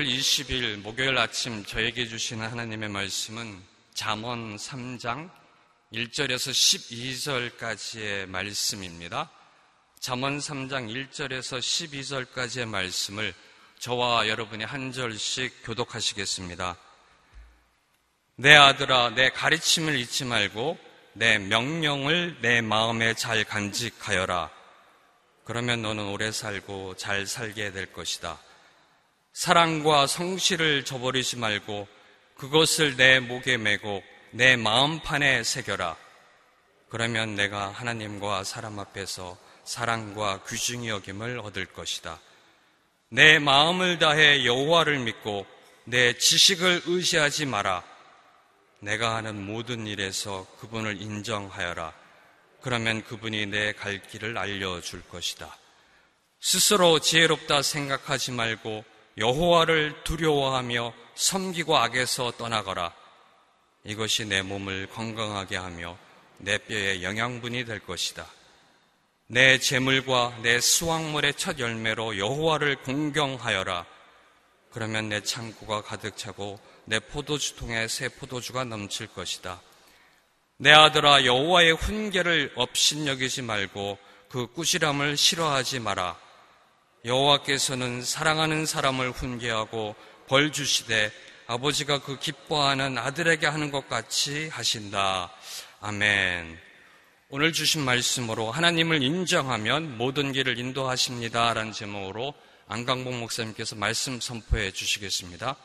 6월 20일 목요일 아침 저에게 주시는 하나님의 말씀은 잠언 3장 1절에서 12절까지의 말씀입니다. 잠언 3장 1절에서 12절까지의 말씀을 저와 여러분이 한 절씩 교독하시겠습니다. 내 아들아, 내 가르침을 잊지 말고 내 명령을 내 마음에 잘 간직하여라. 그러면 너는 오래 살고 잘 살게 될 것이다. 사랑과 성실을 저버리지 말고 그것을 내 목에 메고 내 마음판에 새겨라. 그러면 내가 하나님과 사람 앞에서 사랑과 귀중히 여김을 얻을 것이다. 내 마음을 다해 여호와를 믿고 내 지식을 의지하지 마라. 내가 하는 모든 일에서 그분을 인정하여라. 그러면 그분이 내 갈 길을 알려줄 것이다. 스스로 지혜롭다 생각하지 말고 여호와를 두려워하며 섬기고 악에서 떠나거라. 이것이 내 몸을 건강하게 하며 내 뼈에 영양분이 될 것이다. 내 재물과 내 수확물의 첫 열매로 여호와를 공경하여라. 그러면 내 창고가 가득 차고 내 포도주 통에 새 포도주가 넘칠 것이다. 내 아들아 여호와의 훈계를 업신여기지 말고 그 꾸지람을 싫어하지 마라. 여호와께서는 사랑하는 사람을 훈계하고 벌 주시되 아버지가 그 기뻐하는 아들에게 하는 것 같이 하신다. 아멘. 오늘 주신 말씀으로 하나님을 인정하면 모든 길을 인도하십니다. 라는 제목으로 안강복 목사님께서 말씀 선포해 주시겠습니다.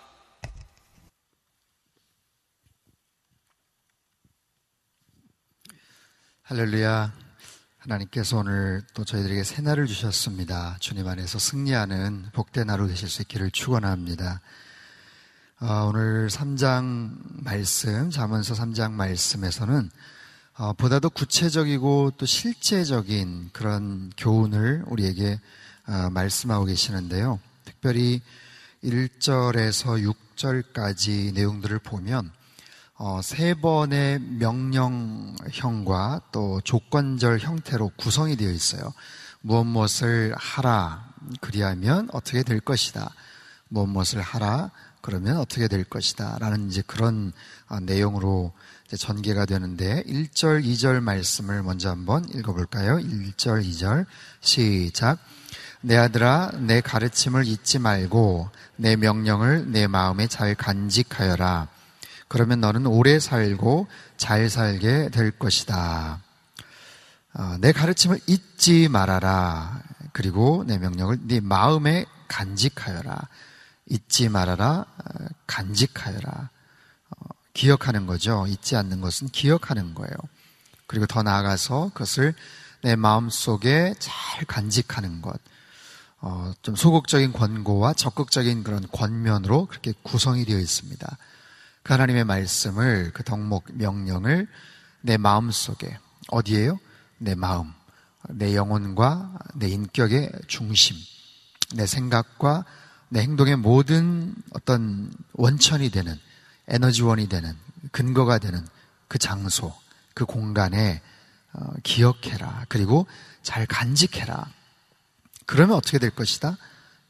할렐루야. 하나님께서 오늘 또 저희들에게 새날을 주셨습니다. 주님 안에서 승리하는 복된 하루 되실 수 있기를 축원합니다. 어, 오늘 3장 말씀, 자문서 3장 말씀에서는 어, 보다도 구체적이고 또 실제적인 그런 교훈을 우리에게 어, 말씀하고 계시는데요. 특별히 1절에서 6절까지 내용들을 보면 어, 세 번의 명령형과 또 조건절 형태로 구성이 되어 있어요. 무엇 무엇을 하라. 그리하면 어떻게 될 것이다. 무엇 무엇을 하라. 그러면 어떻게 될 것이다. 라는 이제 그런 어, 내용으로 전개가 되는데 1절, 2절 말씀을 먼저 한번 읽어볼까요? 1절, 2절 시작. 내 아들아, 내 가르침을 잊지 말고 내 명령을 내 마음에 잘 간직하여라. 그러면 너는 오래 살고 잘 살게 될 것이다. 어, 내 가르침을 잊지 말아라. 그리고 내 명령을 네 마음에 간직하여라. 잊지 말아라. 어, 간직하여라. 어, 기억하는 거죠. 잊지 않는 것은 기억하는 거예요. 그리고 더 나아가서 그것을 내 마음 속에 잘 간직하는 것. 어, 좀 소극적인 권고와 적극적인 그런 권면으로 그렇게 구성이 되어 있습니다. 그 하나님의 말씀을 그 덕목 명령을 내 마음 속에 어디에요? 내 마음, 내 영혼과 내 인격의 중심, 내 생각과 내 행동의 모든 어떤 원천이 되는 에너지원이 되는 근거가 되는 그 장소, 그 공간에 어, 기억해라. 그리고 잘 간직해라. 그러면 어떻게 될 것이다?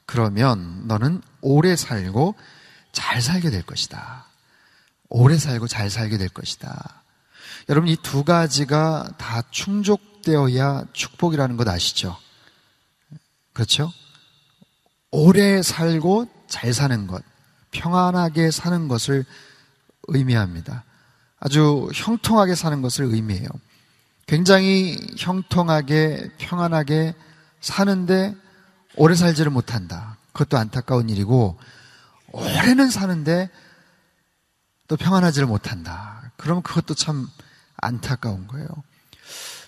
그러면 너는 오래 살고 잘 살게 될 것이다. 오래 살고 잘 살게 될 것이다. 여러분 이 두 가지가 다 충족되어야 축복이라는 것 아시죠? 그렇죠? 오래 살고 잘 사는 것, 평안하게 사는 것을 의미합니다. 아주 형통하게 사는 것을 의미해요. 굉장히 형통하게, 평안하게 사는데 오래 살지를 못한다. 그것도 안타까운 일이고, 오래는 사는데 또 평안하지를 못한다. 그럼 그것도 참 안타까운 거예요.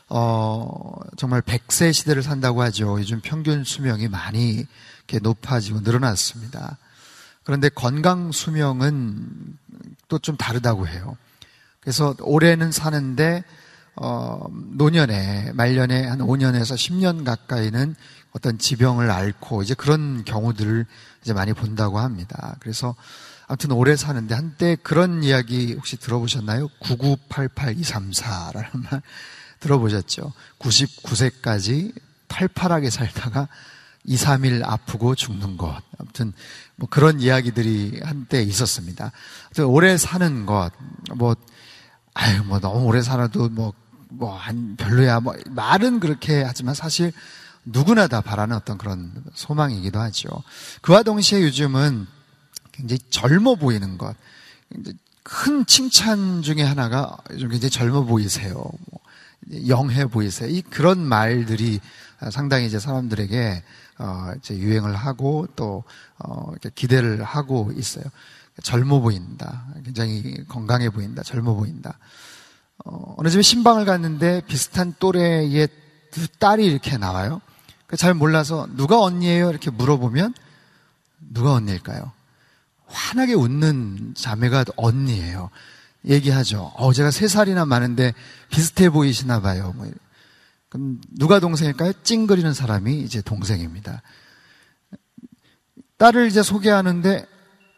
어, 정말 100세 시대를 산다고 하죠. 요즘 평균 수명이 많이 이렇게 높아지고 늘어났습니다. 그런데 건강 수명은 또 좀 다르다고 해요. 그래서 올해는 사는데, 어, 노년에, 말년에 한 5년에서 10년 가까이는 어떤 지병을 앓고 이제 그런 경우들을 이제 많이 본다고 합니다. 그래서 아무튼 오래 사는데 한때 그런 이야기 혹시 들어보셨나요? 9988234라는 말 들어보셨죠? 99세까지 팔팔하게 살다가 2, 3일 아프고 죽는 것. 아무튼 뭐 그런 이야기들이 한때 있었습니다. 오래 사는 것, 뭐, 아유, 뭐 너무 오래 살아도 뭐, 뭐, 한, 별로야. 뭐, 말은 그렇게 하지만 사실 누구나 다 바라는 어떤 그런 소망이기도 하죠. 그와 동시에 요즘은 굉장히 젊어 보이는 것. 큰 칭찬 중에 하나가 좀 굉장히 젊어 보이세요. 뭐, 영해 보이세요. 이 그런 말들이 상당히 이제 사람들에게 어 이제 유행을 하고 또어 이렇게 기대를 하고 있어요. 젊어 보인다. 굉장히 건강해 보인다. 젊어 보인다. 어, 어느 집에 신방을 갔는데 비슷한 또래의 두 딸이 이렇게 나와요. 잘 몰라서 누가 언니예요? 이렇게 물어보면 누가 언니일까요? 환하게 웃는 자매가 언니예요. 얘기하죠. 어, 제가 세 살이나 많은데 비슷해 보이시나 봐요. 뭐 그럼 누가 동생일까요? 찡그리는 사람이 이제 동생입니다. 딸을 이제 소개하는데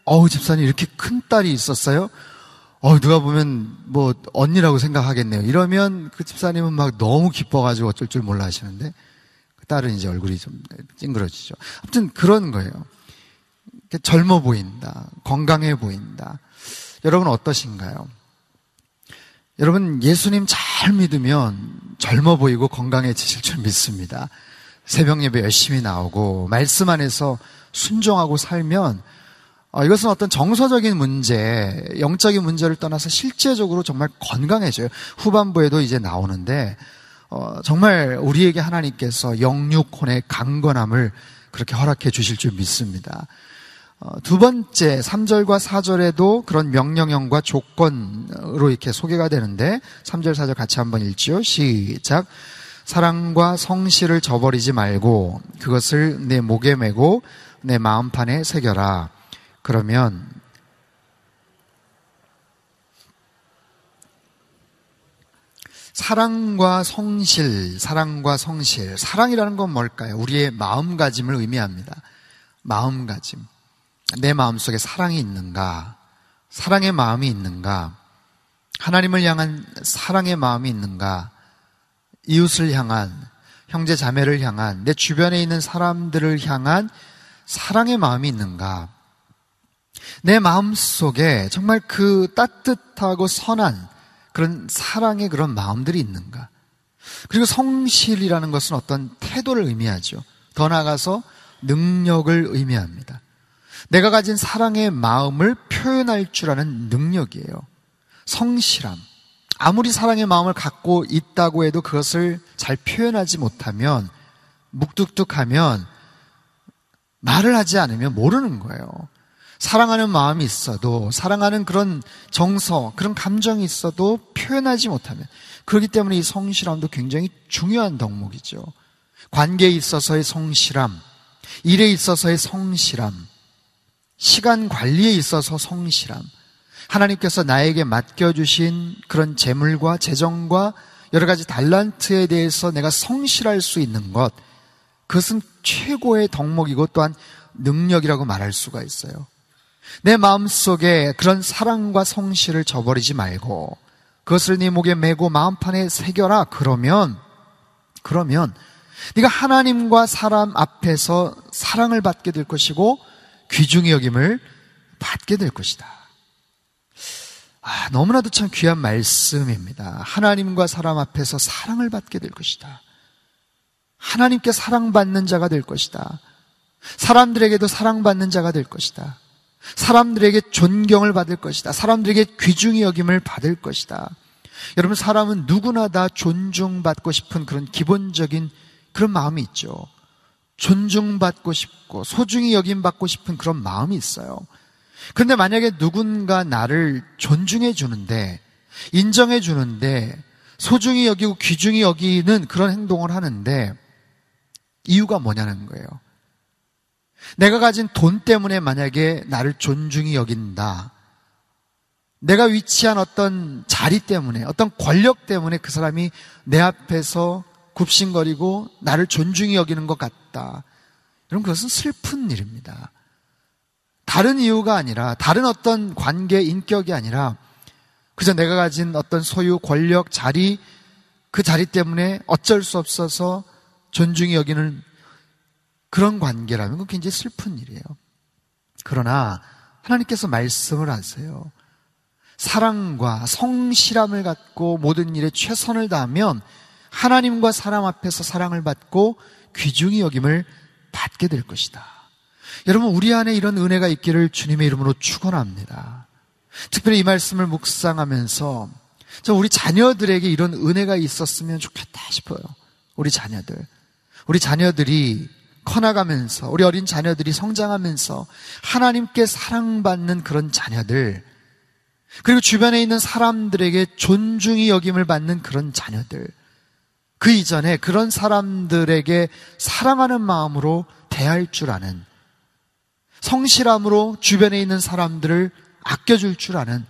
어우 집사님 이렇게 큰 딸이 있었어요? 어 누가 보면 뭐 언니라고 생각하겠네요. 이러면 그 집사님은 막 너무 기뻐가지고 어쩔 줄 몰라 하시는데 그 딸은 이제 얼굴이 좀 찡그러지죠. 아무튼 그런 거예요. 젊어 보인다, 건강해 보인다. 여러분 어떠신가요? 여러분 예수님 잘 믿으면 젊어 보이고 건강해지실 줄 믿습니다. 새벽 예배 열심히 나오고 말씀 안에서 순종하고 살면 어, 이것은 어떤 정서적인 문제, 영적인 문제를 떠나서 실제적으로 정말 건강해져요. 후반부에도 이제 나오는데 어, 정말 우리에게 하나님께서 영육혼의 강건함을 그렇게 허락해 주실 줄 믿습니다. 어, 두 번째 3절과 4절에도 그런 명령형과 조건으로 이렇게 소개가 되는데 3절 4절 같이 한번 읽지요. 시작. 사랑과 성실을 저버리지 말고 그것을 내 목에 메고 내 마음판에 새겨라. 그러면 사랑과 성실, 사랑과 성실. 사랑이라는 건 뭘까요? 우리의 마음가짐을 의미합니다. 마음가짐. 내 마음속에 사랑이 있는가? 사랑의 마음이 있는가? 하나님을 향한 사랑의 마음이 있는가? 이웃을 향한, 형제 자매를 향한, 내 주변에 있는 사람들을 향한 사랑의 마음이 있는가? 내 마음 속에 정말 그 따뜻하고 선한 그런 사랑의 그런 마음들이 있는가? 그리고 성실이라는 것은 어떤 태도를 의미하죠. 더 나아가서 능력을 의미합니다. 내가 가진 사랑의 마음을 표현할 줄 아는 능력이에요. 성실함. 아무리 사랑의 마음을 갖고 있다고 해도 그것을 잘 표현하지 못하면, 묵뚝뚝하면, 말을 하지 않으면 모르는 거예요. 사랑하는 마음이 있어도, 사랑하는 그런 정서, 그런 감정이 있어도 표현하지 못하면, 그렇기 때문에 이 성실함도 굉장히 중요한 덕목이죠. 관계에 있어서의 성실함, 일에 있어서의 성실함, 시간 관리에 있어서 성실함. 하나님께서 나에게 맡겨주신 그런 재물과 재정과 여러 가지 달란트에 대해서 내가 성실할 수 있는 것. 그것은 최고의 덕목이고 또한 능력이라고 말할 수가 있어요. 내 마음 속에 그런 사랑과 성실을 저버리지 말고 그것을 네 목에 메고 마음판에 새겨라. 그러면, 그러면 네가 하나님과 사람 앞에서 사랑을 받게 될 것이고 귀중히 여김을 받게 될 것이다. 아, 너무나도 참 귀한 말씀입니다. 하나님과 사람 앞에서 사랑을 받게 될 것이다. 하나님께 사랑받는 자가 될 것이다. 사람들에게도 사랑받는 자가 될 것이다. 사람들에게 존경을 받을 것이다. 사람들에게 귀중히 여김을 받을 것이다. 여러분, 사람은 누구나 다 존중받고 싶은 그런 기본적인 그런 마음이 있죠. 존중받고 싶고 소중히 여김받고 싶은 그런 마음이 있어요. 그런데 만약에 누군가 나를 존중해 주는데 인정해 주는데 소중히 여기고 귀중히 여기는 그런 행동을 하는데 이유가 뭐냐는 거예요. 내가 가진 돈 때문에 만약에 나를 존중히 여긴다. 내가 위치한 어떤 자리 때문에, 어떤 권력 때문에 그 사람이 내 앞에서 굽신거리고 나를 존중히 여기는 것 같다. 여러분, 그것은 슬픈 일입니다. 다른 이유가 아니라, 다른 어떤 관계, 인격이 아니라, 그저 내가 가진 어떤 소유, 권력, 자리, 그 자리 때문에 어쩔 수 없어서 존중히 여기는 그런 관계라면 그건 굉장히 슬픈 일이에요. 그러나 하나님께서 말씀을 하세요. 사랑과 성실함을 갖고 모든 일에 최선을 다하면 하나님과 사람 앞에서 사랑을 받고 귀중히 여김을 받게 될 것이다. 여러분, 우리 안에 이런 은혜가 있기를 주님의 이름으로 축원합니다. 특별히 이 말씀을 묵상하면서 저 우리 자녀들에게 이런 은혜가 있었으면 좋겠다 싶어요. 우리 자녀들. 우리 자녀들이 커나가면서, 우리 어린 자녀들이 성장하면서 하나님께 사랑받는 그런 자녀들, 그리고 주변에 있는 사람들에게 존중이 여김을 받는 그런 자녀들, 그 이전에 그런 사람들에게 사랑하는 마음으로 대할 줄 아는, 성실함으로 주변에 있는 사람들을 아껴줄 줄 아는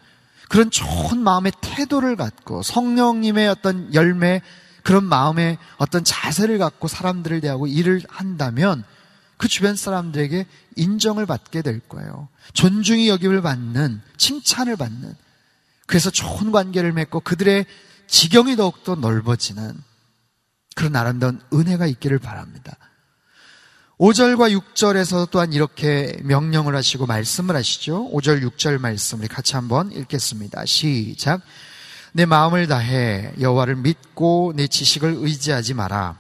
그런 좋은 마음의 태도를 갖고 성령님의 어떤 열매, 그런 마음의 어떤 자세를 갖고 사람들을 대하고 일을 한다면 그 주변 사람들에게 인정을 받게 될 거예요. 존중이 여김을 받는, 칭찬을 받는, 그래서 좋은 관계를 맺고 그들의 지경이 더욱더 넓어지는 그런 아름다운 은혜가 있기를 바랍니다. 5절과 6절에서 또한 이렇게 명령을 하시고 말씀을 하시죠. 5절, 6절 말씀 우리 같이 한번 읽겠습니다. 시작. 내 마음을 다해 여호와를 믿고 내 지식을 의지하지 마라.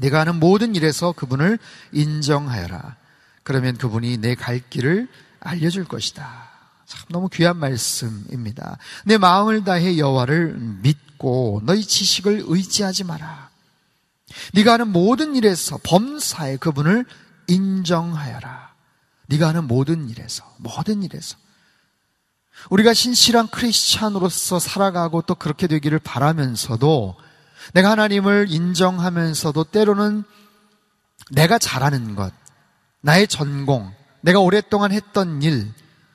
내가 하는 모든 일에서 그분을 인정하여라. 그러면 그분이 내 갈 길을 알려줄 것이다. 참 너무 귀한 말씀입니다. 내 마음을 다해 여호와를 믿고 너희 지식을 의지하지 마라. 네가 하는 모든 일에서 범사에 그분을 인정하여라. 네가 하는 모든 일에서 모든 일에서 우리가 신실한 크리스찬으로서 살아가고 또 그렇게 되기를 바라면서도 내가 하나님을 인정하면서도 때로는 내가 잘하는 것, 나의 전공, 내가 오랫동안 했던 일,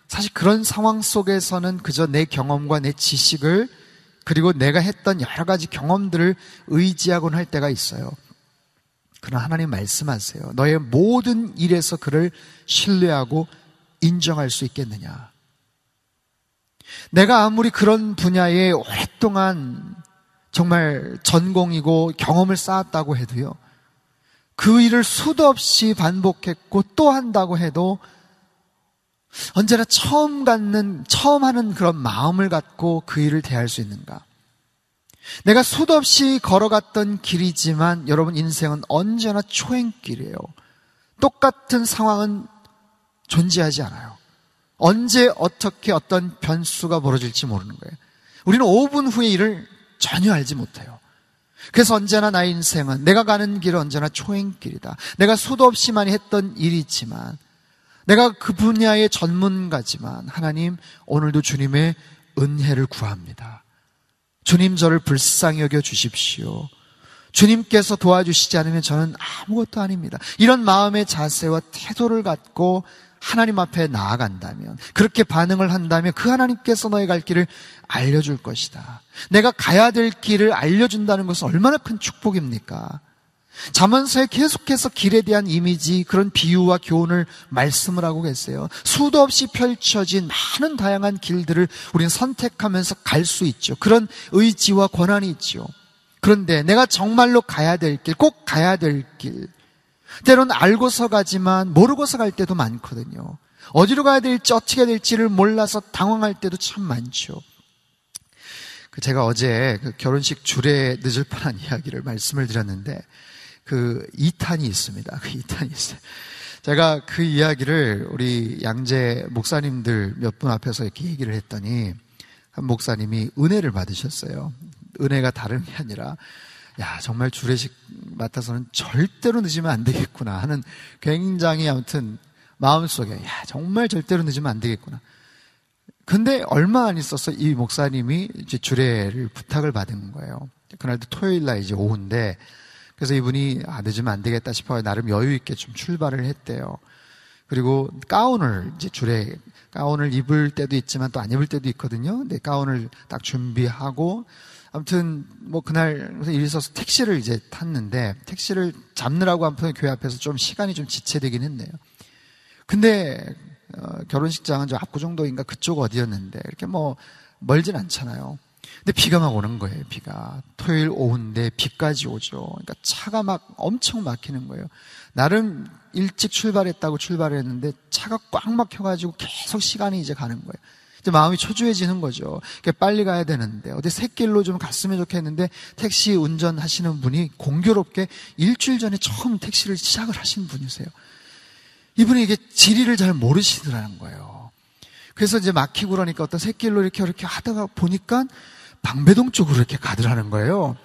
사실 그런 상황 속에서는 그저 내 경험과 내 지식을 그리고 내가 했던 여러 가지 경험들을 의지하곤 할 때가 있어요. 그러나 하나님 말씀하세요. 너의 모든 일에서 그를 신뢰하고 인정할 수 있겠느냐? 내가 아무리 그런 분야에 오랫동안 정말 전공이고 경험을 쌓았다고 해도요. 그 일을 수도 없이 반복했고 또 한다고 해도 언제나 처음 갖는, 처음 하는 그런 마음을 갖고 그 일을 대할 수 있는가? 내가 수도 없이 걸어갔던 길이지만 여러분 인생은 언제나 초행길이에요. 똑같은 상황은 존재하지 않아요. 언제 어떻게 어떤 변수가 벌어질지 모르는 거예요. 우리는 5분 후의 일을 전혀 알지 못해요. 그래서 언제나 나의 인생은 내가 가는 길은 언제나 초행길이다. 내가 수도 없이 많이 했던 일이지만 내가 그 분야의 전문가지만 하나님 오늘도 주님의 은혜를 구합니다. 주님 저를 불쌍히 여겨 주십시오. 주님께서 도와주시지 않으면 저는 아무것도 아닙니다. 이런 마음의 자세와 태도를 갖고 하나님 앞에 나아간다면, 그렇게 반응을 한다면 그 하나님께서 너의 갈 길을 알려줄 것이다. 내가 가야 될 길을 알려준다는 것은 얼마나 큰 축복입니까? 자문서에 계속해서 길에 대한 이미지, 그런 비유와 교훈을 말씀을 하고 계세요. 수도 없이 펼쳐진 많은 다양한 길들을 우리는 선택하면서 갈 수 있죠. 그런 의지와 권한이 있죠. 그런데 내가 정말로 가야 될 길, 꼭 가야 될 길, 때로는 알고서 가지만 모르고서 갈 때도 많거든요. 어디로 가야 될지 어떻게 될지를 몰라서 당황할 때도 참 많죠. 그 제가 어제 그 결혼식 줄에 늦을 뻔한 이야기를 말씀을 드렸는데 그 2탄이 있습니다. 그 2탄이 있어요. 제가 그 이야기를 우리 양재 목사님들 몇 분 앞에서 이렇게 얘기를 했더니 한 목사님이 은혜를 받으셨어요. 은혜가 다른 게 아니라 야, 정말 주례식 맡아서는 절대로 늦으면 안 되겠구나 하는 굉장히 아무튼 마음속에 야, 정말 절대로 늦으면 안 되겠구나. 근데 얼마 안 있어서 이 목사님이 이제 주례를 부탁을 받은 거예요. 그날도 토요일 날 이제 오후인데 그래서 이분이 아, 늦으면 안 되겠다 싶어 나름 여유 있게 좀 출발을 했대요. 그리고 가운을 이제 줄에 가운을 입을 때도 있지만 또 안 입을 때도 있거든요. 근데 가운을 딱 준비하고 아무튼 뭐 그날 일이 있어서 택시를 이제 탔는데 택시를 잡느라고 한편 교회 앞에서 좀 시간이 좀 지체되긴 했네요. 근데 어, 결혼식장은 저 압구정도인가 그쪽 어디였는데 이렇게 뭐 멀진 않잖아요. 근데 비가 막 오는 거예요, 비가. 토요일 오후인데 비까지 오죠. 그러니까 차가 막 엄청 막히는 거예요. 나름 일찍 출발했다고 출발했는데 차가 꽉 막혀가지고 계속 시간이 이제 가는 거예요. 이제 마음이 초조해지는 거죠. 그러니까 빨리 가야 되는데 어디 새길로 좀 갔으면 좋겠는데 택시 운전하시는 분이 공교롭게 일주일 전에 처음 택시를 시작을 하신 분이세요. 이분이 이게 지리를 잘 모르시더라는 거예요. 그래서 이제 막히고 그러니까 어떤 새길로 이렇게 이렇게 하다가 보니까 방배동 쪽으로 이렇게 가더라는 거예요.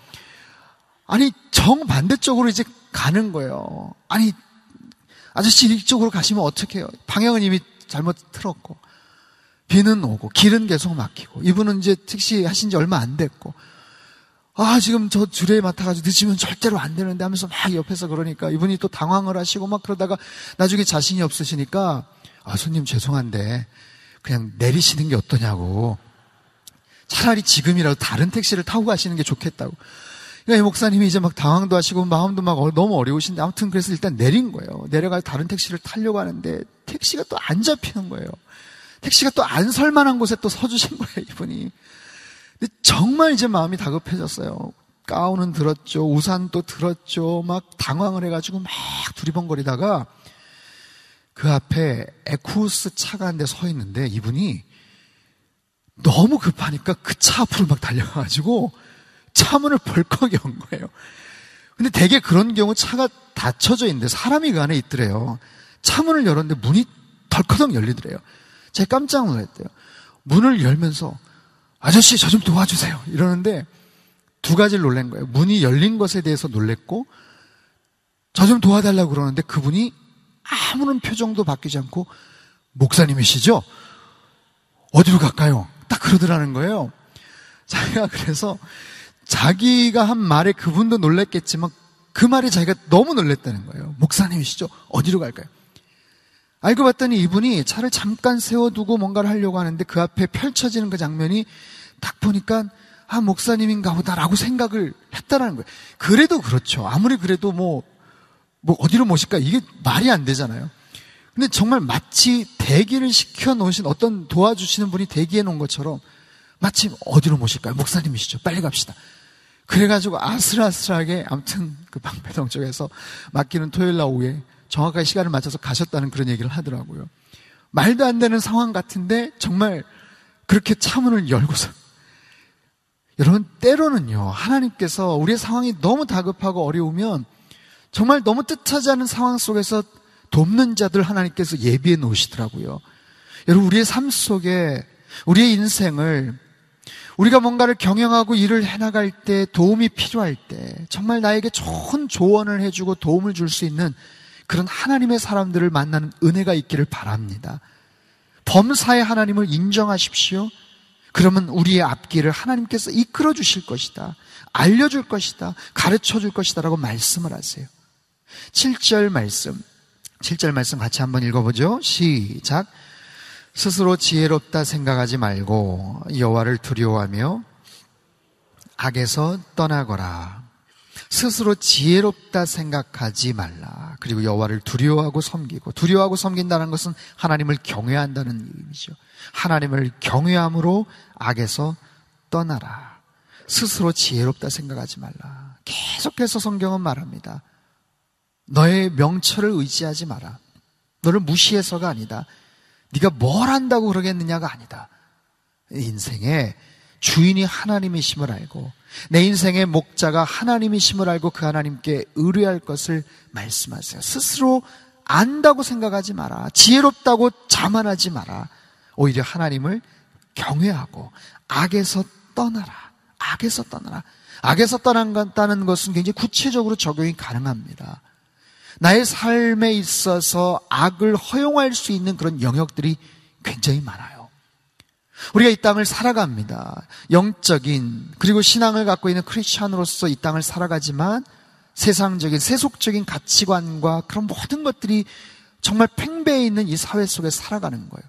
아니 정반대쪽으로 이제 가는 거예요. 아니 아저씨 이쪽으로 가시면 어떡해요? 방향은 이미 잘못 틀었고 비는 오고 길은 계속 막히고 이분은 이제 택시 하신 지 얼마 안 됐고 아 지금 저 줄에 맡아가지고 늦으면 절대로 안 되는데 하면서 막 옆에서 그러니까 이분이 또 당황을 하시고 막 그러다가 나중에 자신이 없으시니까 아 손님 죄송한데 그냥 내리시는 게 어떠냐고 차라리 지금이라도 다른 택시를 타고 가시는 게 좋겠다고 그러니까 이 목사님이 이제 막 당황도 하시고 마음도 막 너무 어려우신데 아무튼 그래서 일단 내린 거예요 내려가 다른 택시를 타려고 하는데 택시가 또 안 잡히는 거예요 택시가 또 안 설만한 곳에 또 서주신 거예요, 이분이. 근데 정말 이제 마음이 다급해졌어요. 가운은 들었죠. 우산도 들었죠. 막 당황을 해가지고 막 두리번거리다가 그 앞에 에쿠스 차가 한 대 서 있는데 이분이 너무 급하니까 그 차 앞으로 막 달려가가지고 차 문을 벌컥 연 거예요. 근데 대개 그런 경우 차가 닫혀져 있는데 사람이 그 안에 있더래요. 차 문을 열었는데 문이 덜커덕 열리더래요. 제가 깜짝 놀랐대요. 문을 열면서 아저씨 저 좀 도와주세요. 이러는데 두 가지를 놀란 거예요. 문이 열린 것에 대해서 놀랬고 저 좀 도와달라고 그러는데 그분이 아무런 표정도 바뀌지 않고 목사님이시죠? 어디로 갈까요? 딱 그러더라는 거예요. 자기가 그래서 자기가 한 말에 그분도 놀랬겠지만 그 말에 자기가 너무 놀랬다는 거예요. 목사님이시죠? 어디로 갈까요? 알고 봤더니 이분이 차를 잠깐 세워두고 뭔가를 하려고 하는데 그 앞에 펼쳐지는 그 장면이 딱 보니까 아, 목사님인가 보다라고 생각을 했다라는 거예요. 그래도 그렇죠. 아무리 그래도 뭐, 뭐 어디로 모실까? 이게 말이 안 되잖아요. 근데 정말 마치 대기를 시켜 놓으신 어떤 도와주시는 분이 대기해 놓은 것처럼 마치 어디로 모실까요? 목사님이시죠. 빨리 갑시다. 그래가지고 아슬아슬하게 아무튼 그 방배동 쪽에서 맡기는 토요일 날 오후에 정확하게 시간을 맞춰서 가셨다는 그런 얘기를 하더라고요. 말도 안 되는 상황 같은데 정말 그렇게 차문을 열고서 여러분 때로는요 하나님께서 우리의 상황이 너무 다급하고 어려우면 정말 너무 뜻하지 않은 상황 속에서 돕는 자들 하나님께서 예비해 놓으시더라고요. 여러분 우리의 삶 속에 우리의 인생을 우리가 뭔가를 경영하고 일을 해나갈 때 도움이 필요할 때 정말 나에게 좋은 조언을 해주고 도움을 줄 수 있는 그런 하나님의 사람들을 만나는 은혜가 있기를 바랍니다. 범사의 하나님을 인정하십시오. 그러면 우리의 앞길을 하나님께서 이끌어 주실 것이다. 알려줄 것이다. 가르쳐 줄 것이다. 라고 말씀을 하세요. 7절 말씀. 7절 말씀 같이 한번 읽어보죠. 시작. 스스로 지혜롭다 생각하지 말고 여호와를 두려워하며 악에서 떠나거라. 스스로 지혜롭다 생각하지 말라. 그리고 여호와를 두려워하고 섬기고 두려워하고 섬긴다는 것은 하나님을 경외한다는 의미죠. 하나님을 경외함으로 악에서 떠나라. 스스로 지혜롭다 생각하지 말라. 계속해서 성경은 말합니다. 너의 명철을 의지하지 마라. 너를 무시해서가 아니다. 네가 뭘 한다고 그러겠느냐가 아니다. 인생에 주인이 하나님이심을 알고 내 인생의 목자가 하나님이심을 알고 그 하나님께 의뢰할 것을 말씀하세요. 스스로 안다고 생각하지 마라. 지혜롭다고 자만하지 마라. 오히려 하나님을 경외하고 악에서 떠나라. 악에서 떠나라. 악에서 떠난다는 것은 굉장히 구체적으로 적용이 가능합니다. 나의 삶에 있어서 악을 허용할 수 있는 그런 영역들이 굉장히 많아요. 우리가 이 땅을 살아갑니다. 영적인 그리고 신앙을 갖고 있는 크리스천으로서 이 땅을 살아가지만 세상적인 세속적인 가치관과 그런 모든 것들이 정말 팽배해 있는 이 사회 속에 살아가는 거예요.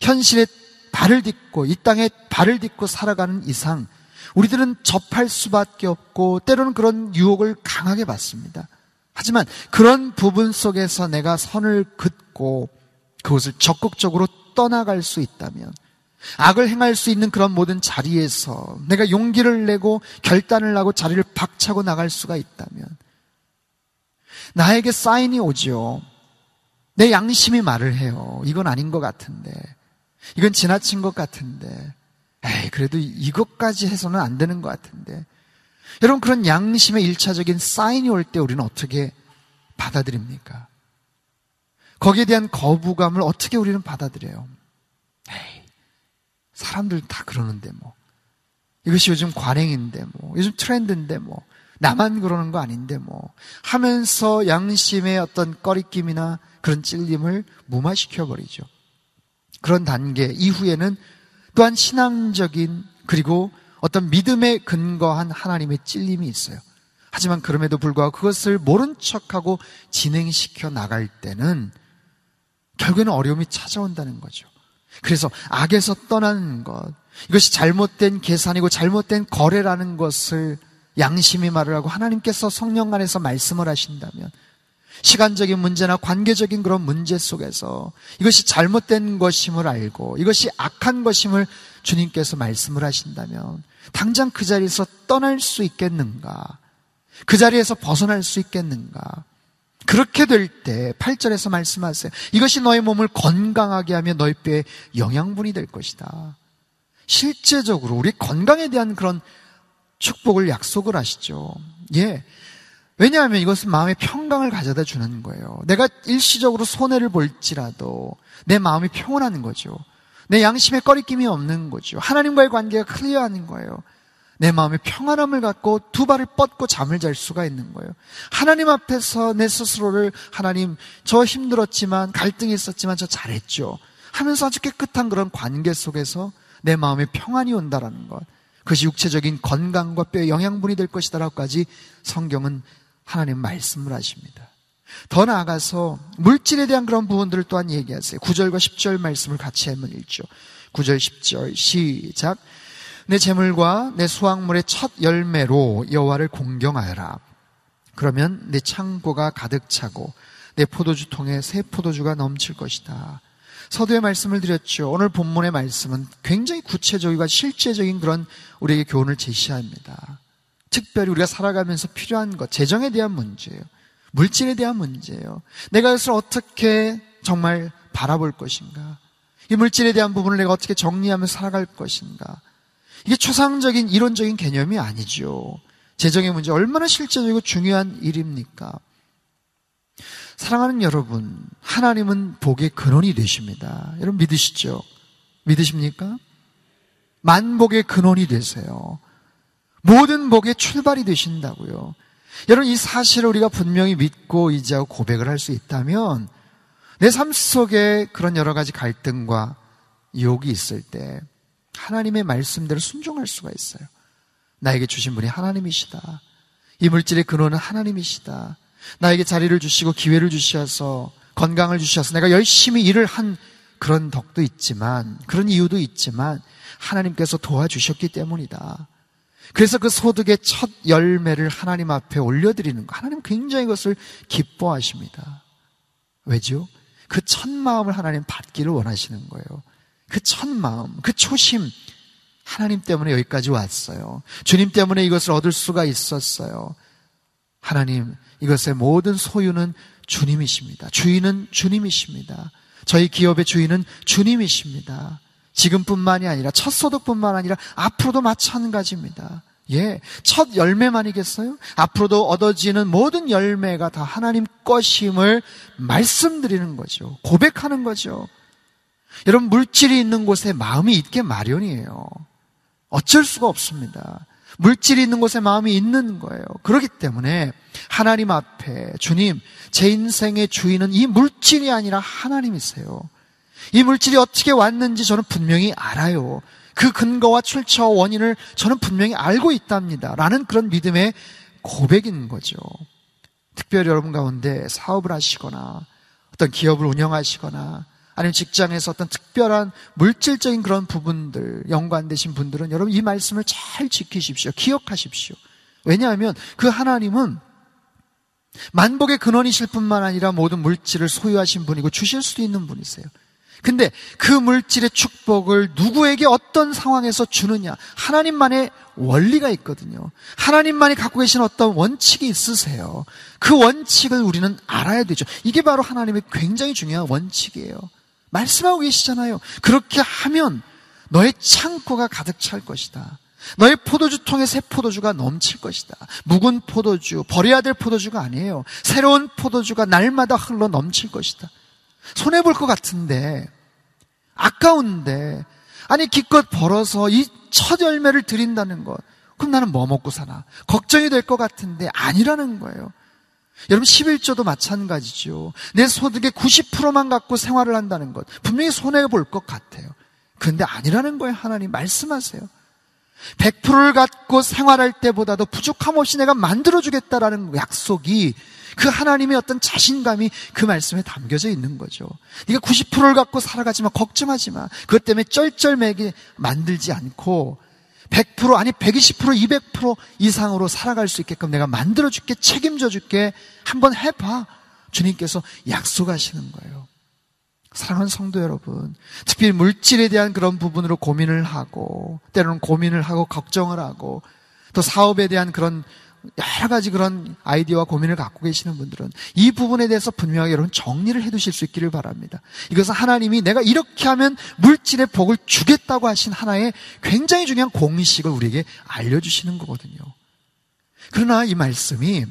현실에 발을 딛고 이 땅에 발을 딛고 살아가는 이상 우리들은 접할 수밖에 없고 때로는 그런 유혹을 강하게 받습니다. 하지만 그런 부분 속에서 내가 선을 긋고 그것을 적극적으로 떠나갈 수 있다면 악을 행할 수 있는 그런 모든 자리에서 내가 용기를 내고 결단을 하고 자리를 박차고 나갈 수가 있다면 나에게 사인이 오죠. 내 양심이 말을 해요. 이건 아닌 것 같은데. 이건 지나친 것 같은데. 에이, 그래도 이것까지 해서는 안 되는 것 같은데. 여러분, 그런 양심의 일차적인 사인이 올 때 우리는 어떻게 받아들입니까? 거기에 대한 거부감을 어떻게 우리는 받아들여요? 에이, 사람들 다 그러는데 뭐. 이것이 요즘 관행인데 뭐. 요즘 트렌드인데 뭐. 나만 그러는 거 아닌데 뭐. 하면서 양심의 어떤 꺼리낌이나 그런 찔림을 무마시켜 버리죠. 그런 단계 이후에는 또한 신앙적인 그리고 어떤 믿음에 근거한 하나님의 찔림이 있어요. 하지만 그럼에도 불구하고 그것을 모른 척하고 진행시켜 나갈 때는 결국에는 어려움이 찾아온다는 거죠. 그래서 악에서 떠나는 것, 이것이 잘못된 계산이고 잘못된 거래라는 것을 양심이 말을 하고 하나님께서 성령 안에서 말씀을 하신다면 시간적인 문제나 관계적인 그런 문제 속에서 이것이 잘못된 것임을 알고 이것이 악한 것임을 주님께서 말씀을 하신다면 당장 그 자리에서 떠날 수 있겠는가? 그 자리에서 벗어날 수 있겠는가? 그렇게 될 때 8절에서 말씀하세요. 이것이 너의 몸을 건강하게 하며 너의 뼈에 영양분이 될 것이다. 실제적으로 우리 건강에 대한 그런 축복을 약속을 하시죠. 예. 왜냐하면 이것은 마음의 평강을 가져다 주는 거예요. 내가 일시적으로 손해를 볼지라도 내 마음이 평온하는 거죠. 내 양심에 꺼리낌이 없는 거죠. 하나님과의 관계가 클리어하는 거예요. 내 마음의 평안함을 갖고 두 발을 뻗고 잠을 잘 수가 있는 거예요. 하나님 앞에서 내 스스로를 하나님 저 힘들었지만 갈등이 있었지만 저 잘했죠. 하면서 아주 깨끗한 그런 관계 속에서 내 마음에 평안이 온다라는 것. 그것이 육체적인 건강과 뼈의 영양분이 될 것이다라고까지 성경은 하나님 말씀을 하십니다. 더 나아가서 물질에 대한 그런 부분들을 또한 얘기하세요. 9절과 10절 말씀을 같이 한번 읽죠. 9절, 10절 시작. 내 재물과 내 수확물의 첫 열매로 여호와를 공경하여라. 그러면 내 창고가 가득 차고 내 포도주 통에 새 포도주가 넘칠 것이다. 서두에 말씀을 드렸죠. 오늘 본문의 말씀은 굉장히 구체적이고 실제적인 그런 우리에게 교훈을 제시합니다. 특별히 우리가 살아가면서 필요한 것, 재정에 대한 문제예요. 물질에 대한 문제예요. 내가 이것을 어떻게 정말 바라볼 것인가? 이 물질에 대한 부분을 내가 어떻게 정리하며 살아갈 것인가? 이게 초상적인 이론적인 개념이 아니죠. 재정의 문제 얼마나 실제적이고 중요한 일입니까? 사랑하는 여러분, 하나님은 복의 근원이 되십니다. 여러분 믿으시죠? 믿으십니까? 만복의 근원이 되세요. 모든 복의 출발이 되신다고요. 여러분 이 사실을 우리가 분명히 믿고 이제하고 고백을 할 수 있다면 내 삶 속에 그런 여러 가지 갈등과 유혹이 있을 때 하나님의 말씀대로 순종할 수가 있어요. 나에게 주신 분이 하나님이시다. 이 물질의 근원은 하나님이시다. 나에게 자리를 주시고 기회를 주셔서 건강을 주셔서 내가 열심히 일을 한 그런 덕도 있지만 그런 이유도 있지만 하나님께서 도와주셨기 때문이다. 그래서 그 소득의 첫 열매를 하나님 앞에 올려드리는 거. 하나님 굉장히 그것을 기뻐하십니다. 왜죠? 그 첫 마음을 하나님 받기를 원하시는 거예요. 그 첫 마음, 그 초심, 하나님 때문에 여기까지 왔어요. 주님 때문에 이것을 얻을 수가 있었어요. 하나님, 이것의 모든 소유는 주님이십니다. 주인은 주님이십니다. 저희 기업의 주인은 주님이십니다. 지금뿐만이 아니라 첫 소득뿐만 아니라 앞으로도 마찬가지입니다. 예, 첫 열매만이겠어요? 앞으로도 얻어지는 모든 열매가 다 하나님 것임을 말씀드리는 거죠. 고백하는 거죠. 여러분, 물질이 있는 곳에 마음이 있게 마련이에요. 어쩔 수가 없습니다. 물질이 있는 곳에 마음이 있는 거예요. 그렇기 때문에 하나님 앞에 주님, 제 인생의 주인은 이 물질이 아니라 하나님이세요. 이 물질이 어떻게 왔는지 저는 분명히 알아요. 그 근거와 출처 원인을 저는 분명히 알고 있답니다. 라는 그런 믿음의 고백인 거죠. 특별히 여러분 가운데 사업을 하시거나 어떤 기업을 운영하시거나 아니면 직장에서 어떤 특별한 물질적인 그런 부분들 연관되신 분들은 여러분 이 말씀을 잘 지키십시오. 기억하십시오. 왜냐하면 그 하나님은 만복의 근원이실 뿐만 아니라 모든 물질을 소유하신 분이고 주실 수도 있는 분이세요. 근데 그 물질의 축복을 누구에게 어떤 상황에서 주느냐. 하나님만의 원리가 있거든요. 하나님만이 갖고 계신 어떤 원칙이 있으세요. 그 원칙을 우리는 알아야 되죠. 이게 바로 하나님의 굉장히 중요한 원칙이에요. 말씀하고 계시잖아요. 그렇게 하면 너의 창고가 가득 찰 것이다. 너의 포도주 통에 새 포도주가 넘칠 것이다. 묵은 포도주, 버려야 될 포도주가 아니에요. 새로운 포도주가 날마다 흘러 넘칠 것이다. 손해볼 것 같은데, 아까운데, 아니, 기껏 벌어서 이 첫 열매를 드린다는 것. 그럼 나는 뭐 먹고 사나? 걱정이 될 것 같은데 아니라는 거예요. 여러분 11조도 마찬가지죠. 내 소득의 90%만 갖고 생활을 한다는 것. 분명히 손해 볼 것 같아요. 그런데 아니라는 거예요. 하나님 말씀하세요. 100%를 갖고 생활할 때보다도 부족함 없이 내가 만들어주겠다라는 약속이 그 하나님의 어떤 자신감이 그 말씀에 담겨져 있는 거죠. 네가 90%를 갖고 살아가지 마, 걱정하지 마. 그것 때문에 쩔쩔매게 만들지 않고 100% 아니 120% 200% 이상으로 살아갈 수 있게끔 내가 만들어 줄게 책임져 줄게 한번 해 봐 주님께서 약속하시는 거예요. 사랑하는 성도 여러분, 특별히 물질에 대한 그런 부분으로 고민을 하고 때로는 고민을 하고 걱정을 하고 또 사업에 대한 그런 여러 가지 그런 아이디어와 고민을 갖고 계시는 분들은 이 부분에 대해서 분명하게 여러분 정리를 해 두실 수 있기를 바랍니다. 이것은 하나님이 내가 이렇게 하면 물질의 복을 주겠다고 하신 하나의 굉장히 중요한 공식을 우리에게 알려주시는 거거든요. 그러나 이 말씀이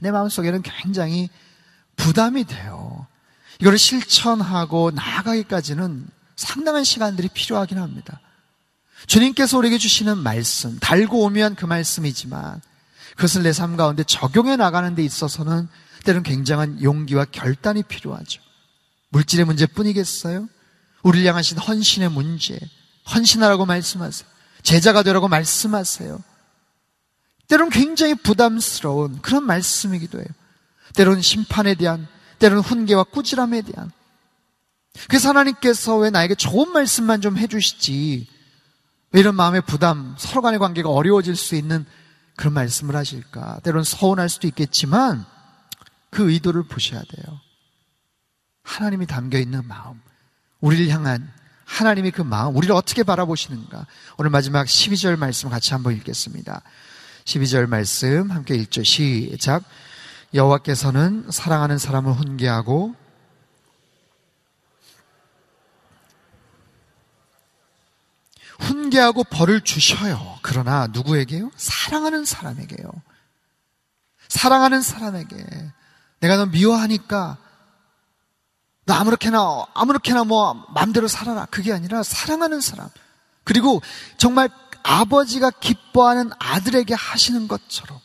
내 마음속에는 굉장히 부담이 돼요. 이거를 실천하고 나아가기까지는 상당한 시간들이 필요하긴 합니다. 주님께서 우리에게 주시는 말씀, 달고 오면 그 말씀이지만 그것을 내 삶 가운데 적용해 나가는 데 있어서는 때로는 굉장한 용기와 결단이 필요하죠. 물질의 문제뿐이겠어요? 우리를 향하신 헌신의 문제, 헌신하라고 말씀하세요. 제자가 되라고 말씀하세요. 때로는 굉장히 부담스러운 그런 말씀이기도 해요. 때로는 심판에 대한, 때로는 훈계와 꾸지람에 대한. 그래서 하나님께서 왜 나에게 좋은 말씀만 좀 해주시지, 왜 이런 마음의 부담, 서로 간의 관계가 어려워질 수 있는 그런 말씀을 하실까? 때로는 서운할 수도 있겠지만 그 의도를 보셔야 돼요. 하나님이 담겨 있는 마음, 우리를 향한 하나님의 그 마음, 우리를 어떻게 바라보시는가? 오늘 마지막 12절 말씀 같이 한번 읽겠습니다. 12절 말씀 함께 읽죠. 시작. 여호와께서는 사랑하는 사람을 훈계하고 훈계하고 벌을 주셔요. 그러나 누구에게요? 사랑하는 사람에게요. 사랑하는 사람에게. 내가 너 미워하니까 너 아무렇게나, 아무렇게나 뭐 마음대로 살아라. 그게 아니라 사랑하는 사람. 그리고 정말 아버지가 기뻐하는 아들에게 하시는 것처럼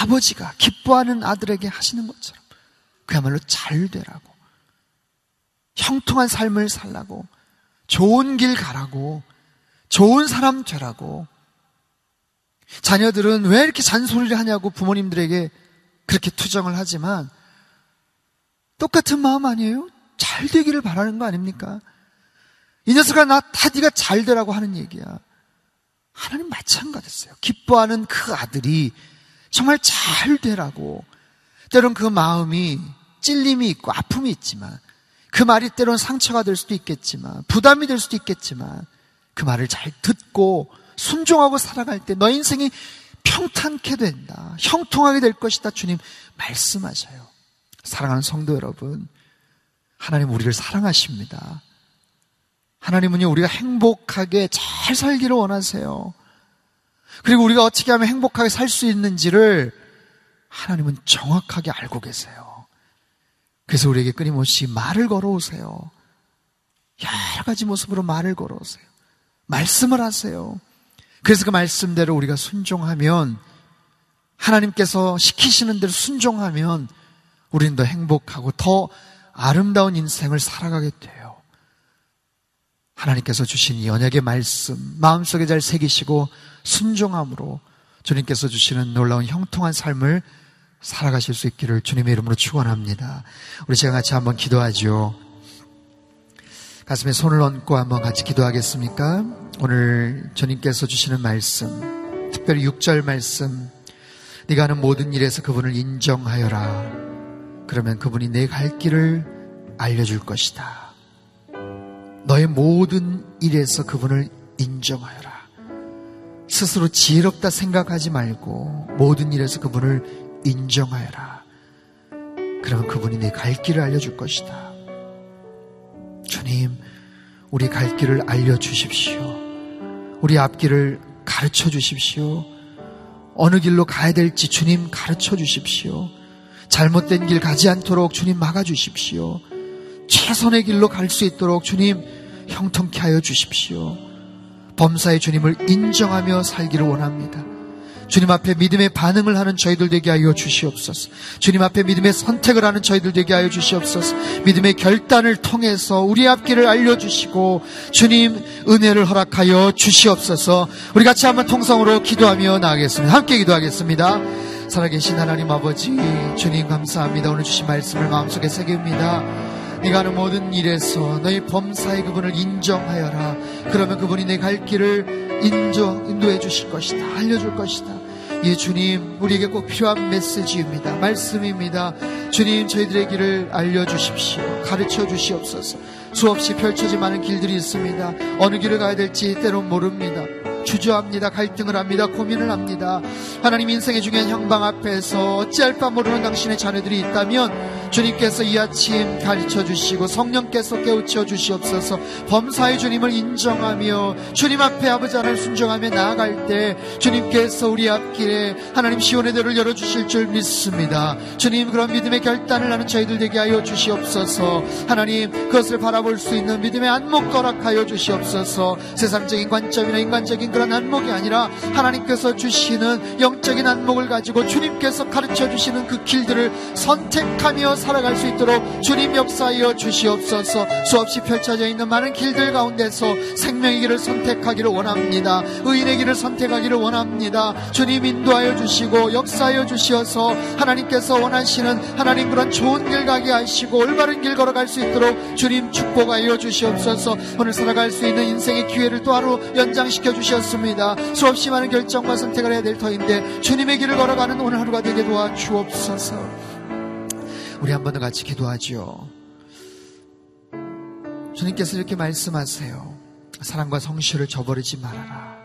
아버지가 기뻐하는 아들에게 하시는 것처럼 그야말로 잘 되라고 형통한 삶을 살라고 좋은 길 가라고, 좋은 사람 되라고. 자녀들은 왜 이렇게 잔소리를 하냐고 부모님들에게 그렇게 투정을 하지만 똑같은 마음 아니에요? 잘 되기를 바라는 거 아닙니까? 이 녀석아 나 다 네가 잘 되라고 하는 얘기야. 하나님 마찬가지였어요. 기뻐하는 그 아들이 정말 잘 되라고 때론 그 마음이 찔림이 있고 아픔이 있지만 그 말이 때론 상처가 될 수도 있겠지만, 부담이 될 수도 있겠지만, 그 말을 잘 듣고 순종하고 살아갈 때 너 인생이 평탄케 된다. 형통하게 될 것이다. 주님 말씀하셔요. 사랑하는 성도 여러분, 하나님 우리를 사랑하십니다. 하나님은요, 우리가 행복하게 잘 살기를 원하세요. 그리고 우리가 어떻게 하면 행복하게 살 수 있는지를 하나님은 정확하게 알고 계세요. 그래서 우리에게 끊임없이 말을 걸어오세요. 여러 가지 모습으로 말을 걸어오세요. 말씀을 하세요. 그래서 그 말씀대로 우리가 순종하면 하나님께서 시키시는 대로 순종하면 우리는 더 행복하고 더 아름다운 인생을 살아가게 돼요. 하나님께서 주신 이 언약의 말씀 마음속에 잘 새기시고 순종함으로 주님께서 주시는 놀라운 형통한 삶을 살아가실 수 있기를 주님의 이름으로 축원합니다. 우리 제가 같이 한번 기도하죠. 가슴에 손을 얹고 한번 같이 기도하겠습니까? 오늘 주님께서 주시는 말씀, 특별히 6절 말씀, 네가 하는 모든 일에서 그분을 인정하여라. 그러면 그분이 내 갈 길을 알려줄 것이다. 너의 모든 일에서 그분을 인정하여라. 스스로 지혜롭다 생각하지 말고 모든 일에서 그분을 인정하여라. 그러면 그분이 내 갈 길을 알려줄 것이다. 주님, 우리 갈 길을 알려주십시오. 우리 앞길을 가르쳐 주십시오. 어느 길로 가야 될지 주님 가르쳐 주십시오. 잘못된 길 가지 않도록 주님 막아 주십시오. 최선의 길로 갈 수 있도록 주님 형통케 하여 주십시오. 범사의 주님을 인정하며 살기를 원합니다. 주님 앞에 믿음의 반응을 하는 저희들 되게 하여 주시옵소서. 주님 앞에 믿음의 선택을 하는 저희들 되게 하여 주시옵소서. 믿음의 결단을 통해서 우리 앞길을 알려주시고 주님 은혜를 허락하여 주시옵소서. 우리 같이 한번 통성으로 기도하며 나가겠습니다. 함께 기도하겠습니다. 살아계신 하나님 아버지 주님 감사합니다. 오늘 주신 말씀을 마음속에 새깁니다. 네가 하는 모든 일에서 너희 범사의 그분을 인정하여라. 그러면 그분이 내 갈 길을 인정, 인도해 주실 것이다. 알려줄 것이다. 예, 주님, 우리에게 꼭 필요한 메시지입니다. 말씀입니다. 주님, 저희들의 길을 알려주십시오. 가르쳐 주시옵소서. 수없이 펼쳐진 많은 길들이 있습니다. 어느 길을 가야 될지 때론 모릅니다. 주저합니다. 갈등을 합니다. 고민을 합니다. 하나님 인생의 중요한 형방 앞에서 어찌할 바 모르는 당신의 자녀들이 있다면 주님께서 이 아침 가르쳐 주시고 성령께서 깨우쳐 주시옵소서. 범사의 주님을 인정하며 주님 앞에 아버지 하나님 순종하며 나아갈 때 주님께서 우리 앞길에 하나님 시온의 대를 열어주실 줄 믿습니다. 주님 그런 믿음의 결단을 하는 저희들 되게 하여 주시옵소서. 하나님 그것을 바라볼 수 있는 믿음의 안목 거락하여 주시옵소서. 세상적인 관점이나 인간적인 그런 안목이 아니라 하나님께서 주시는 영적인 안목을 가지고 주님께서 가르쳐 주시는 그 길들을 선택하며 살아갈 수 있도록 주님 역사하여 주시옵소서 수없이 펼쳐져 있는 많은 길들 가운데서 생명의 길을 선택하기를 원합니다. 의인의 길을 선택하기를 원합니다. 주님 인도하여 주시고 역사하여 주시어서 하나님께서 원하시는 하나님 그런 좋은 길 가게 하시고 올바른 길 걸어갈 수 있도록 주님 축복하여 주시옵소서 오늘 살아갈 수 있는 인생의 기회를 또 하루 연장시켜 주셨습니다. 수없이 많은 결정과 선택을 해야 될 터인데 주님의 길을 걸어가는 오늘 하루가 되게 도와 주옵소서. 우리 한 번 더 같이 기도하지요. 주님께서 이렇게 말씀하세요. 사랑과 성실을 저버리지 말아라.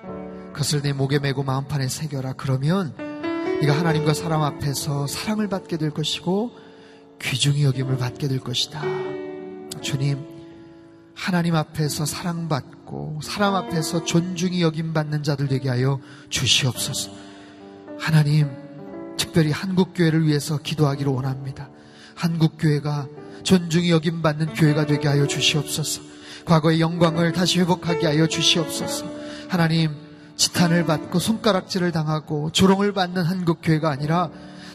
그것을 내 목에 메고 마음판에 새겨라. 그러면 네가 하나님과 사람 앞에서 사랑을 받게 될 것이고 귀중히 여김을 받게 될 것이다. 주님, 하나님 앞에서 사랑받고 사람 앞에서 존중이 여김받는 자들 되게 하여 주시옵소서. 하나님, 특별히 한국교회를 위해서 기도하기를 원합니다. 한국교회가 존중이 여김받는 교회가 되게 하여 주시옵소서. 과거의 영광을 다시 회복하게 하여 주시옵소서. 하나님, 지탄을 받고 손가락질을 당하고 조롱을 받는 한국교회가 아니라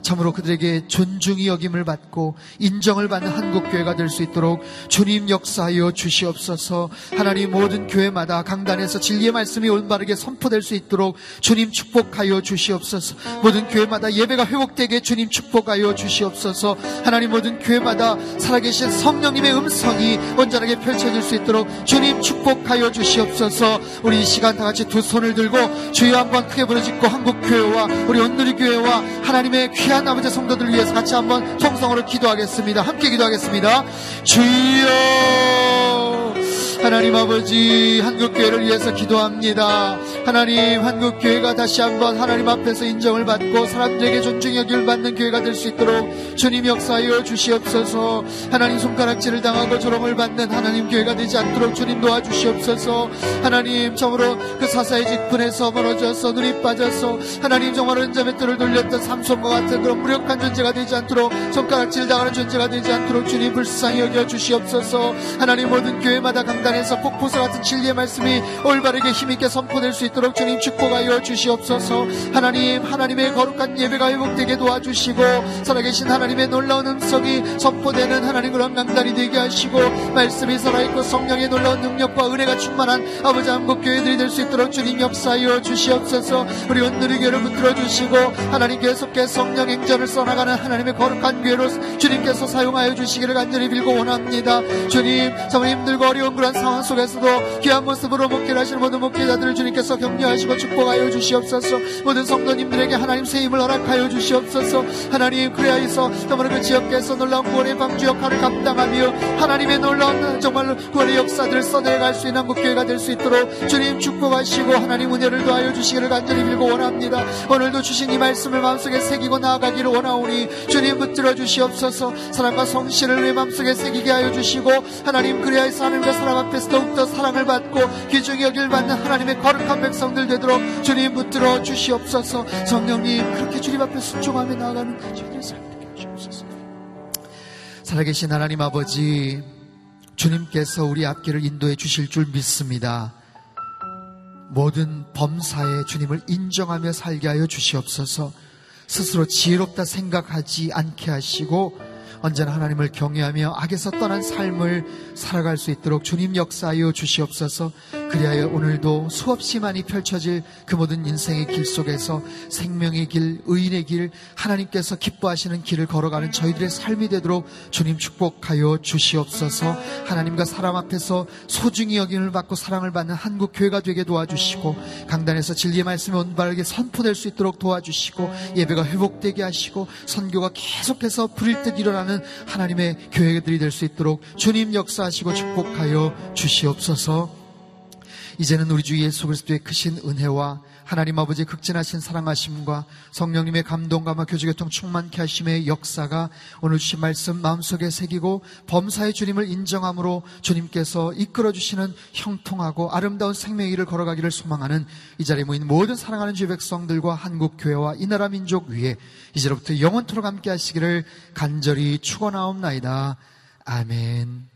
참으로 그들에게 존중이 여김을 받고 인정을 받는 한국교회가 될 수 있도록 주님 역사하여 주시옵소서. 하나님 모든 교회마다 강단에서 진리의 말씀이 올바르게 선포될 수 있도록 주님 축복하여 주시옵소서. 모든 교회마다 예배가 회복되게 주님 축복하여 주시옵소서. 하나님 모든 교회마다 살아계신 성령님의 음성이 온전하게 펼쳐질 수 있도록 주님 축복하여 주시옵소서. 우리 이 시간 다 같이 두 손을 들고 주여 한번 크게 부르짖고 한국교회와 우리 온누리 교회와 하나님의 귀한 귀한 아버지 성도들을 위해서 같이 한번 통성으로 기도하겠습니다. 함께 기도하겠습니다. 주여 하나님 아버지 한국교회를 위해서 기도합니다. 하나님 한국교회가 다시 한번 하나님 앞에서 인정을 받고 사람들에게 존중 여기를 받는 교회가 될 수 있도록 주님 역사하여 주시옵소서. 하나님 손가락질을 당하고 조롱을 받는 하나님 교회가 되지 않도록 주님 도와주시옵소서. 하나님 정으로 그 사사의 직분에서 멀어져서 눈이 빠져서 하나님 정말 은자맷돌을 돌렸던 삼손과 같은 그런 무력한 존재가 되지 않도록 손가락질 당하는 존재가 되지 않도록 주님 불쌍히 여겨 주시옵소서. 하나님 모든 교회마다 강단 에서 폭포수 같은 진리의 말씀이 올바르게 힘있게 선포될 수 있도록 주님 축복하여 주시옵소서. 하나님 하나님의 거룩한 예배가 회복되게 도와주시고 살아계신 하나님의 놀라운 음성이 선포되는 하나님 그런 강단이 되게 하시고 말씀이 살아있고 성령의 놀라운 능력과 은혜가 충만한 아버지 한국 교회들이 될 수 있도록 주님 역사하여 주시옵소서. 우리 온누리 교회를 붙들어 주시고 하나님 계속해 성령 행전을 써나가는 하나님의 거룩한 교회로 주님께서 사용하여 주시기를 간절히 빌고 원합니다. 주님 정말 힘들고 어려운 그런 상황 속에서도 귀한 모습으로 목회를 하시는 모든 목회자들을 주님께서 격려하시고 축복하여 주시옵소서. 모든 성도님들에게 하나님 새 힘을 허락하여 주시옵소서. 하나님 그래야 해서 더불어 그 지역에서 놀라운 구원의 방주 역할을 감당하며 하나님의 놀라운 정말 구원의 역사들을 써내갈 수 있는 한국교회가 될 수 있도록 주님 축복하시고 하나님 은혜를 더하여 주시기를 간절히 빌고 원합니다. 오늘도 주신 이 말씀을 마음속에 새기고 나아가기를 원하오니 주님 붙들어 주시옵소서. 사랑과 성실을 내 마음속에 새기게 하여 주시고 하나님 그리하여서 하나님과 사람 앞에서 더욱더 사랑을 받고 귀중히 여길 받는 하나님의 거룩한 백성들 되도록 주님 붙들어 주시옵소서. 성령님 그렇게 주님 앞에 순종하며 나아가는 저희들의 삶 되게 하시옵소서. 살아계신 하나님 아버지 주님께서 우리 앞길을 인도해 주실 줄 믿습니다. 모든 범사에 주님을 인정하며 살게 하여 주시옵소서. 스스로 지혜롭다 생각하지 않게 하시고 언제나 하나님을 경외하며 악에서 떠난 삶을 살아갈 수 있도록 주님 역사하여 주시옵소서 그리하여 오늘도 수없이 많이 펼쳐질 그 모든 인생의 길 속에서 생명의 길, 의인의 길, 하나님께서 기뻐하시는 길을 걸어가는 저희들의 삶이 되도록 주님 축복하여 주시옵소서. 하나님과 사람 앞에서 소중히 여김을 받고 사랑을 받는 한국 교회가 되게 도와주시고 강단에서 진리의 말씀에 온바르게 선포될 수 있도록 도와주시고 예배가 회복되게 하시고 선교가 계속해서 불일 듯 일어나는 하나님의 교회들이 될 수 있도록 주님 역사하시고 축복하여 주시옵소서 이제는 우리 주 예수 그리스도의 크신 은혜와 하나님 아버지의 극진하신 사랑하심과 성령님의 감동과 교주 교통 충만케 하심의 역사가 오늘 주신 말씀 마음속에 새기고 범사의 주님을 인정함으로 주님께서 이끌어 주시는 형통하고 아름다운 생명의 길을 걸어가기를 소망하는 이 자리에 모인 모든 사랑하는 주 백성들과 한국 교회와 이 나라 민족 위에 이제로부터 영원토록 함께 하시기를 간절히 축원하옵나이다. 아멘.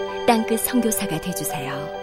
땅끝 성교사가 되주세요